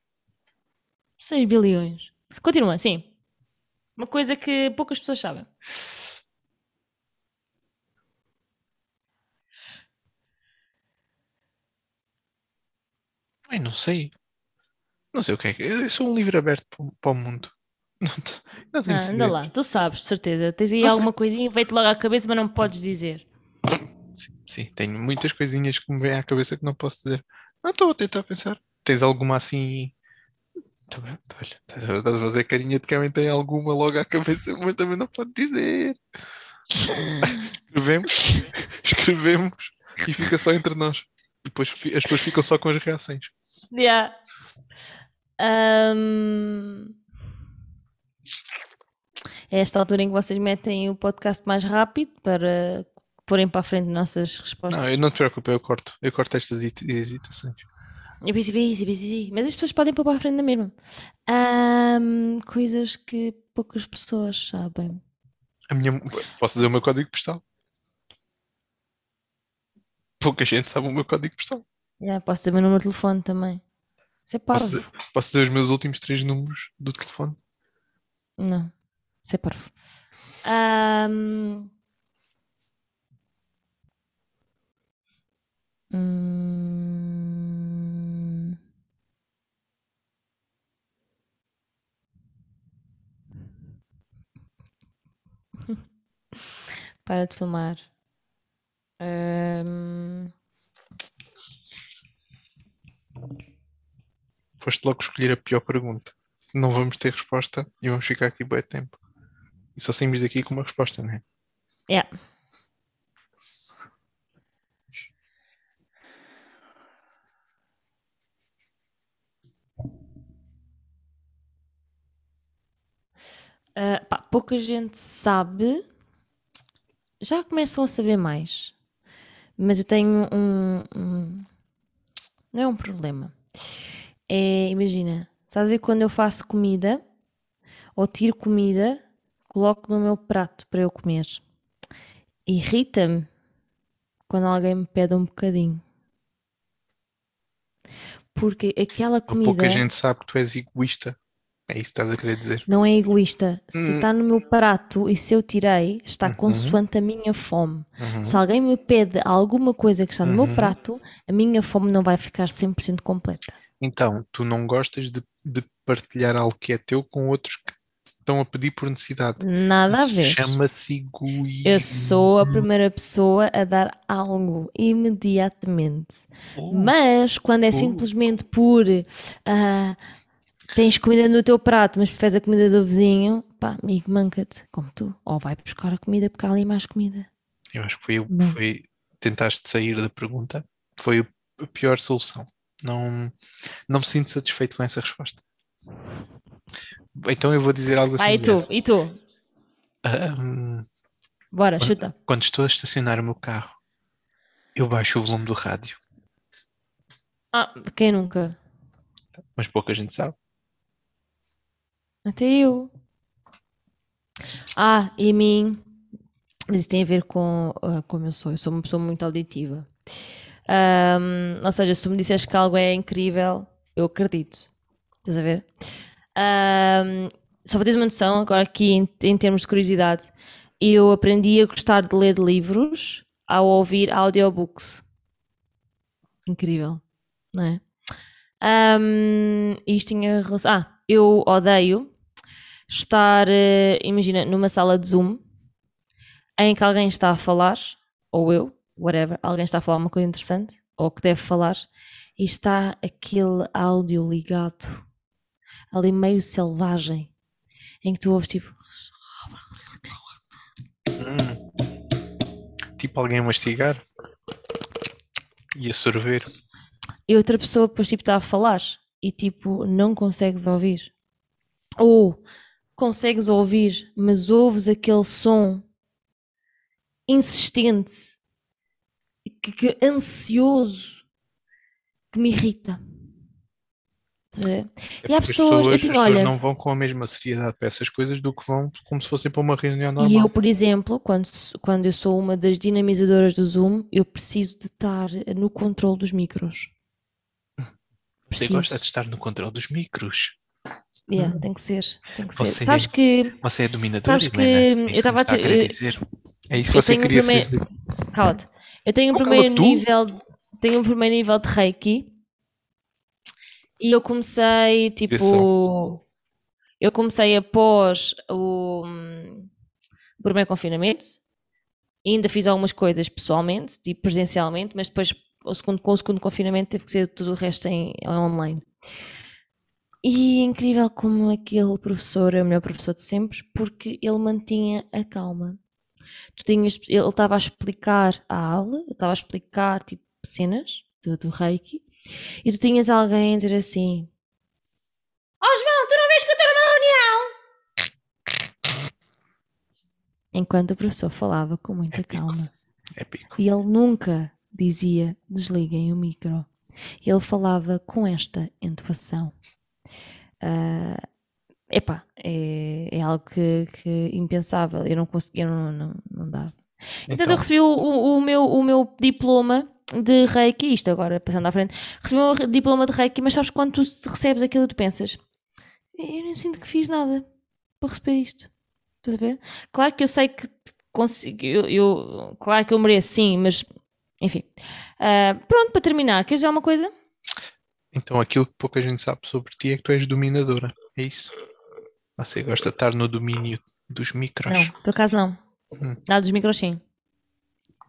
Speaker 2: 6 bilhões. Continua, sim. Uma coisa que poucas pessoas sabem.
Speaker 1: Ai, não sei. Não sei o que é que. Eu sou um livro aberto para o- mundo. Não, não tenho
Speaker 2: Ah, anda lá, tu sabes, de certeza. Tens aí
Speaker 1: Não sei.
Speaker 2: alguma coisinha, veio-te logo à cabeça, mas não me podes dizer.
Speaker 1: Sim, sim, tenho muitas coisinhas que me vêm à cabeça que não posso dizer. Não estou a tentar pensar. Tens alguma assim. Olha, estás a fazer carinha de quem tem alguma logo à cabeça, mas também não pode dizer. Escrevemos, escrevemos e fica só entre nós. E depois as pessoas ficam só com as reações.
Speaker 2: Yeah. Ahm, É esta altura em que vocês metem o podcast mais rápido para porem para a frente nossas respostas.
Speaker 1: Não, eu não te preocupes, eu corto. Eu corto estas hesita- hesitações.
Speaker 2: Eu pensei, easy. Mas as pessoas podem pôr para a frente da mesma. Ahm, coisas que poucas pessoas sabem.
Speaker 1: A minha, posso dizer o meu código postal? Pouca gente sabe o meu código postal.
Speaker 2: Já, posso saber o número de telefone também. Isso é
Speaker 1: Posso
Speaker 2: parvo.
Speaker 1: dizer, posso dizer os meus últimos três números do telefone?
Speaker 2: Não, isso é parvo. Ahm, hum, Para de filmar. Ahm,
Speaker 1: Foste logo escolher a pior pergunta. Não vamos ter resposta e vamos ficar aqui bem tempo. E só saímos daqui com uma resposta, não é?
Speaker 2: yeah. Ah, pá, pouca gente sabe. Já começam a saber mais. Mas eu tenho um. um- não é um problema. É, imagina, estás a ver quando eu faço comida ou tiro comida, coloco no meu prato para eu comer. Irrita-me quando alguém me pede um bocadinho. Porque aquela comida.
Speaker 1: Pouca gente sabe que tu és egoísta. É isso que estás a querer dizer.
Speaker 2: Não é egoísta. Se
Speaker 1: Hum.
Speaker 2: está no meu prato e se eu tirei, está
Speaker 1: Uhum.
Speaker 2: consoante a minha fome.
Speaker 1: Uhum.
Speaker 2: Se alguém me pede alguma coisa que está no
Speaker 1: Uhum.
Speaker 2: meu prato, a minha fome não vai ficar 100% completa.
Speaker 1: Então, tu não gostas de, de partilhar algo que é teu com outros que te estão a pedir por necessidade.
Speaker 2: Nada a ver.
Speaker 1: Chama-se egoísmo.
Speaker 2: Eu sou a primeira pessoa a dar algo imediatamente.
Speaker 1: Oh,
Speaker 2: Mas quando é
Speaker 1: Oh.
Speaker 2: simplesmente por ah, tens comida no teu prato, mas preferes a comida do vizinho, pá, amigo, manca-te, como tu. Ou vai buscar a comida porque há ali mais comida.
Speaker 1: Eu acho que foi, o-
Speaker 2: Não.
Speaker 1: foi tentaste sair da pergunta. Foi a pior solução. Não, não me sinto satisfeito com essa resposta. Então eu vou dizer algo assim.
Speaker 2: Ah, e tu? E tu? Bora,
Speaker 1: Quando-
Speaker 2: chuta.
Speaker 1: quando estou a estacionar o meu carro, eu baixo o volume do rádio,
Speaker 2: Ah, quem nunca?
Speaker 1: mas pouca gente sabe.
Speaker 2: Até eu. Ah, e mim. Mas isso tem a ver com ah, como eu sou. Eu sou uma pessoa muito auditiva. Ahm, ou seja, se tu me disseres que algo é incrível, eu acredito. Estás a ver? Ahm, só para teres uma noção, agora aqui em, em termos de curiosidade, eu aprendi a gostar de ler livros ao ouvir audiobooks. Incrível, não é? Ahm, isto tinha relação. Ah, eu odeio estar, eh, imagina, numa sala de Zoom em que alguém está a falar, ou eu, whatever, alguém está a falar uma coisa interessante, ou que deve falar, e está aquele áudio ligado, ali meio selvagem, em que tu ouves tipo.
Speaker 1: Hum. Tipo alguém a mastigar e a sorver.
Speaker 2: E outra pessoa depois tipo está a falar e tipo não consegues ouvir. Ou consegues ouvir, mas ouves aquele som insistente, que, que ansioso, que me irrita. A ver?
Speaker 1: É
Speaker 2: E há pessoas- eu
Speaker 1: pessoas,
Speaker 2: tinha-
Speaker 1: pessoas
Speaker 2: olha-
Speaker 1: não vão com a mesma seriedade para essas coisas do que vão como se fossem para uma reunião
Speaker 2: E
Speaker 1: normal.
Speaker 2: eu, por exemplo, quando, quando eu sou uma das dinamizadoras do Zoom, eu preciso de estar no controle dos micros.
Speaker 1: Você
Speaker 2: Preciso.
Speaker 1: gosta de estar no controle dos micros.
Speaker 2: Yeah, tem que ser, tem que ser.
Speaker 1: Você-
Speaker 2: Sabes que
Speaker 1: Você é dominadora,
Speaker 2: Sabes que
Speaker 1: Helena? É
Speaker 2: eu
Speaker 1: isso
Speaker 2: estava a
Speaker 1: querer dizer. É isso que
Speaker 2: eu
Speaker 1: você queria
Speaker 2: primeiro-
Speaker 1: dizer.
Speaker 2: Cala-te. Eu tenho um primeiro nível, tenho um primeiro nível de Reiki e eu comecei tipo, eu comecei após o, hum, o primeiro confinamento. Ainda fiz algumas coisas pessoalmente, tipo presencialmente, mas depois o segundo, com o segundo confinamento teve que ser tudo o resto em, em online. E é incrível como aquele professor é o melhor professor de sempre, porque ele mantinha a calma. Tu tinhas, ele estava a explicar a aula, estava a explicar tipo cenas do, do Reiki, e tu tinhas alguém a dizer assim: Ó João, tu não vês que eu estou numa reunião? Enquanto o professor falava com muita
Speaker 1: Épico.
Speaker 2: calma.
Speaker 1: Épico.
Speaker 2: E ele nunca dizia desliguem o micro. Ele falava com esta entoação. Ah, epá, é, é algo que, que impensável. Eu não conseguia, não, não, não dava. Então, eu recebi o, o, o meu, o meu diploma de Reiki, isto agora passando à frente, recebi o meu diploma de Reiki, mas sabes quando tu recebes aquilo tu pensas, eu nem sinto que fiz nada para receber isto. Estás a ver? Claro que eu sei que consigo, eu, eu- claro que eu mereço sim, mas enfim. Ah, pronto, para terminar, queres dizer alguma coisa?
Speaker 1: Então aquilo que pouca gente sabe sobre ti é que tu és dominadora. É isso. Você gosta de estar no domínio dos micros.
Speaker 2: Não, por acaso não.
Speaker 1: Hum.
Speaker 2: Nada dos micros sim.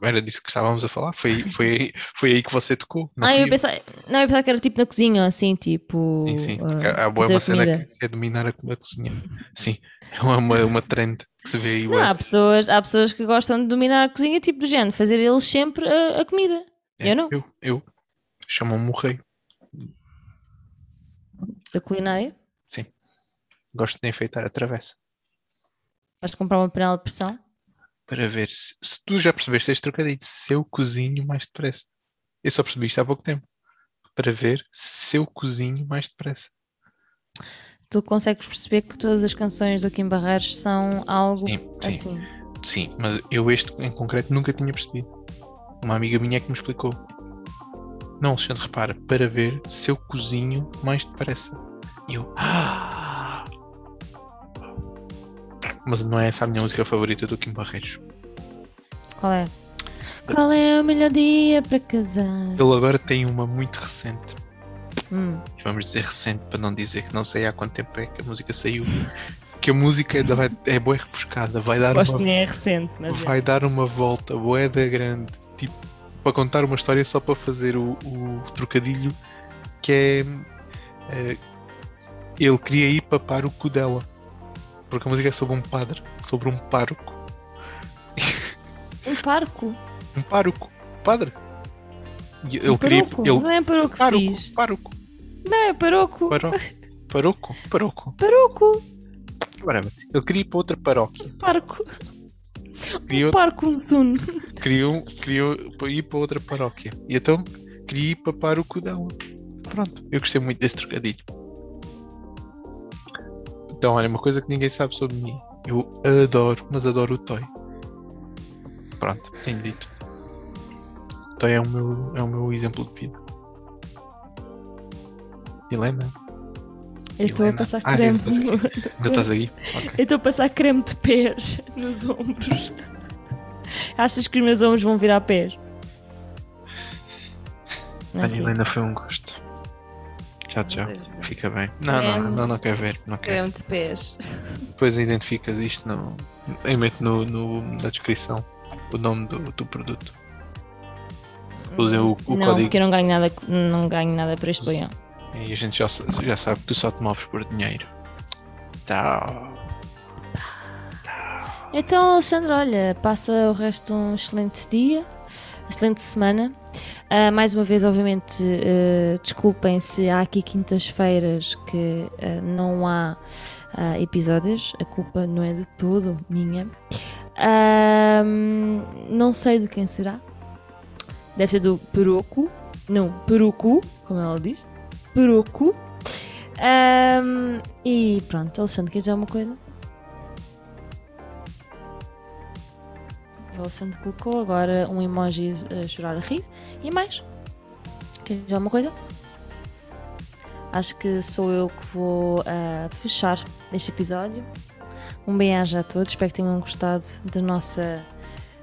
Speaker 1: Era disso que estávamos a falar. Foi, foi, aí, foi aí que você tocou. Não
Speaker 2: Ah,
Speaker 1: fui
Speaker 2: eu pensava, não, eu pensava que era tipo na cozinha, assim, tipo.
Speaker 1: Sim, sim.
Speaker 2: ah,
Speaker 1: Porque há boa
Speaker 2: fazer
Speaker 1: uma cena que é dominar a, a cozinha. Sim. É uma, uma, trend que se vê aí.
Speaker 2: Não, há pessoas, há pessoas que gostam de dominar a cozinha, tipo do género, fazer eles sempre a, a comida.
Speaker 1: É,
Speaker 2: eu não.
Speaker 1: Eu, eu. Chamam-me o rei.
Speaker 2: Da culinária.
Speaker 1: Gosto de enfeitar a travessa.
Speaker 2: Vais comprar uma panela de pressão?
Speaker 1: para ver se, se tu já percebeste este trocadilho, se eu cozinho mais depressa. Eu só percebi isto há pouco tempo. Para ver se eu cozinho mais depressa.
Speaker 2: Tu consegues perceber que todas as canções do Kim Barreiros são algo
Speaker 1: Sim, sim.
Speaker 2: assim.
Speaker 1: Sim, mas eu este em concreto nunca tinha percebido. Uma amiga minha é que me explicou. Não, Alexandre, repara, para ver se eu cozinho mais depressa. E eu. "Ah!" Mas não é essa a minha música favorita do Kim Barreiros.
Speaker 2: Qual é? Qual é o melhor dia para casar?
Speaker 1: Ele agora tem uma muito recente.
Speaker 2: Hum,
Speaker 1: Vamos dizer recente para não dizer que não sei há quanto tempo é que a música saiu. Que a música é, da- vai- é boa rebuscada, vai dar
Speaker 2: gosto
Speaker 1: uma
Speaker 2: nem é recente, mas é.
Speaker 1: vai dar uma volta boeda grande, tipo, para contar uma história só para fazer o, o trocadilho que é eh, ele queria ir papar o cu dela. Porque a música é sobre um padre, sobre um pároco.
Speaker 2: um parco.
Speaker 1: Um pároco, padre. E ele
Speaker 2: um
Speaker 1: queria
Speaker 2: paroco.
Speaker 1: ele
Speaker 2: Não é paroco que se
Speaker 1: pároco,
Speaker 2: diz.
Speaker 1: pároco,
Speaker 2: Não, é paroco.
Speaker 1: paroco, paroco.
Speaker 2: Paroco.
Speaker 1: Whatever. Ele queria ir para outra paróquia.
Speaker 2: Parco.
Speaker 1: Queria,
Speaker 2: Um parco um sun.
Speaker 1: queria, queria ir para outra paróquia. E então queria ir papar o cu dela. Pronto, eu gostei muito desse trocadilho. Então, olha, uma coisa que ninguém sabe sobre mim. Eu adoro, mas adoro o Toy. Pronto, tenho dito. O Toy é o meu, é o meu exemplo de vida. Helena,
Speaker 2: Eu estou a passar
Speaker 1: Ah,
Speaker 2: creme.
Speaker 1: ainda estás aí? Ok.
Speaker 2: Eu estou a passar creme de pés nos ombros. Achas que os meus ombros vão virar pés? Não assim?
Speaker 1: Helena, foi um gosto. Tchau, tchau. Fica bem. Não, não, não, não quero ver. Não quero.
Speaker 2: Creme de pés.
Speaker 1: Depois identificas isto no. Eu meto no, no- na descrição o nome do, do produto. Usem o, o
Speaker 2: não,
Speaker 1: código
Speaker 2: porque eu não ganho nada, não ganho nada por este boião.
Speaker 1: e a gente já, já sabe que tu só te moves por dinheiro. Tchau.
Speaker 2: Então, Alexandre, olha, passa o resto de um excelente dia, excelente semana. Ah, mais uma vez, obviamente, eh, desculpem se há aqui quintas-feiras que eh, não há episódios, a culpa não é de todo minha. Não sei de quem será. Deve ser do Peruco. Não, Peruco, como ela diz. Peruco. E pronto, Alexandre, queres dizer alguma coisa? O Alexandre colocou agora um emoji a chorar a rir. E mais? Queres dizer alguma coisa? Acho que sou eu que vou ah, fechar este episódio. Um bem-aja a todos, espero que tenham gostado da nossa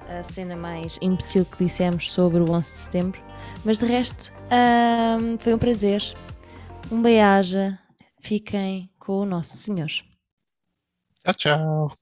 Speaker 2: ah, cena mais imbecil que dissemos sobre o 11 de setembro. Mas de resto, ah, foi um prazer. Um bem-aja. Fiquem com o Nosso Senhor.
Speaker 1: Tchau, tchau.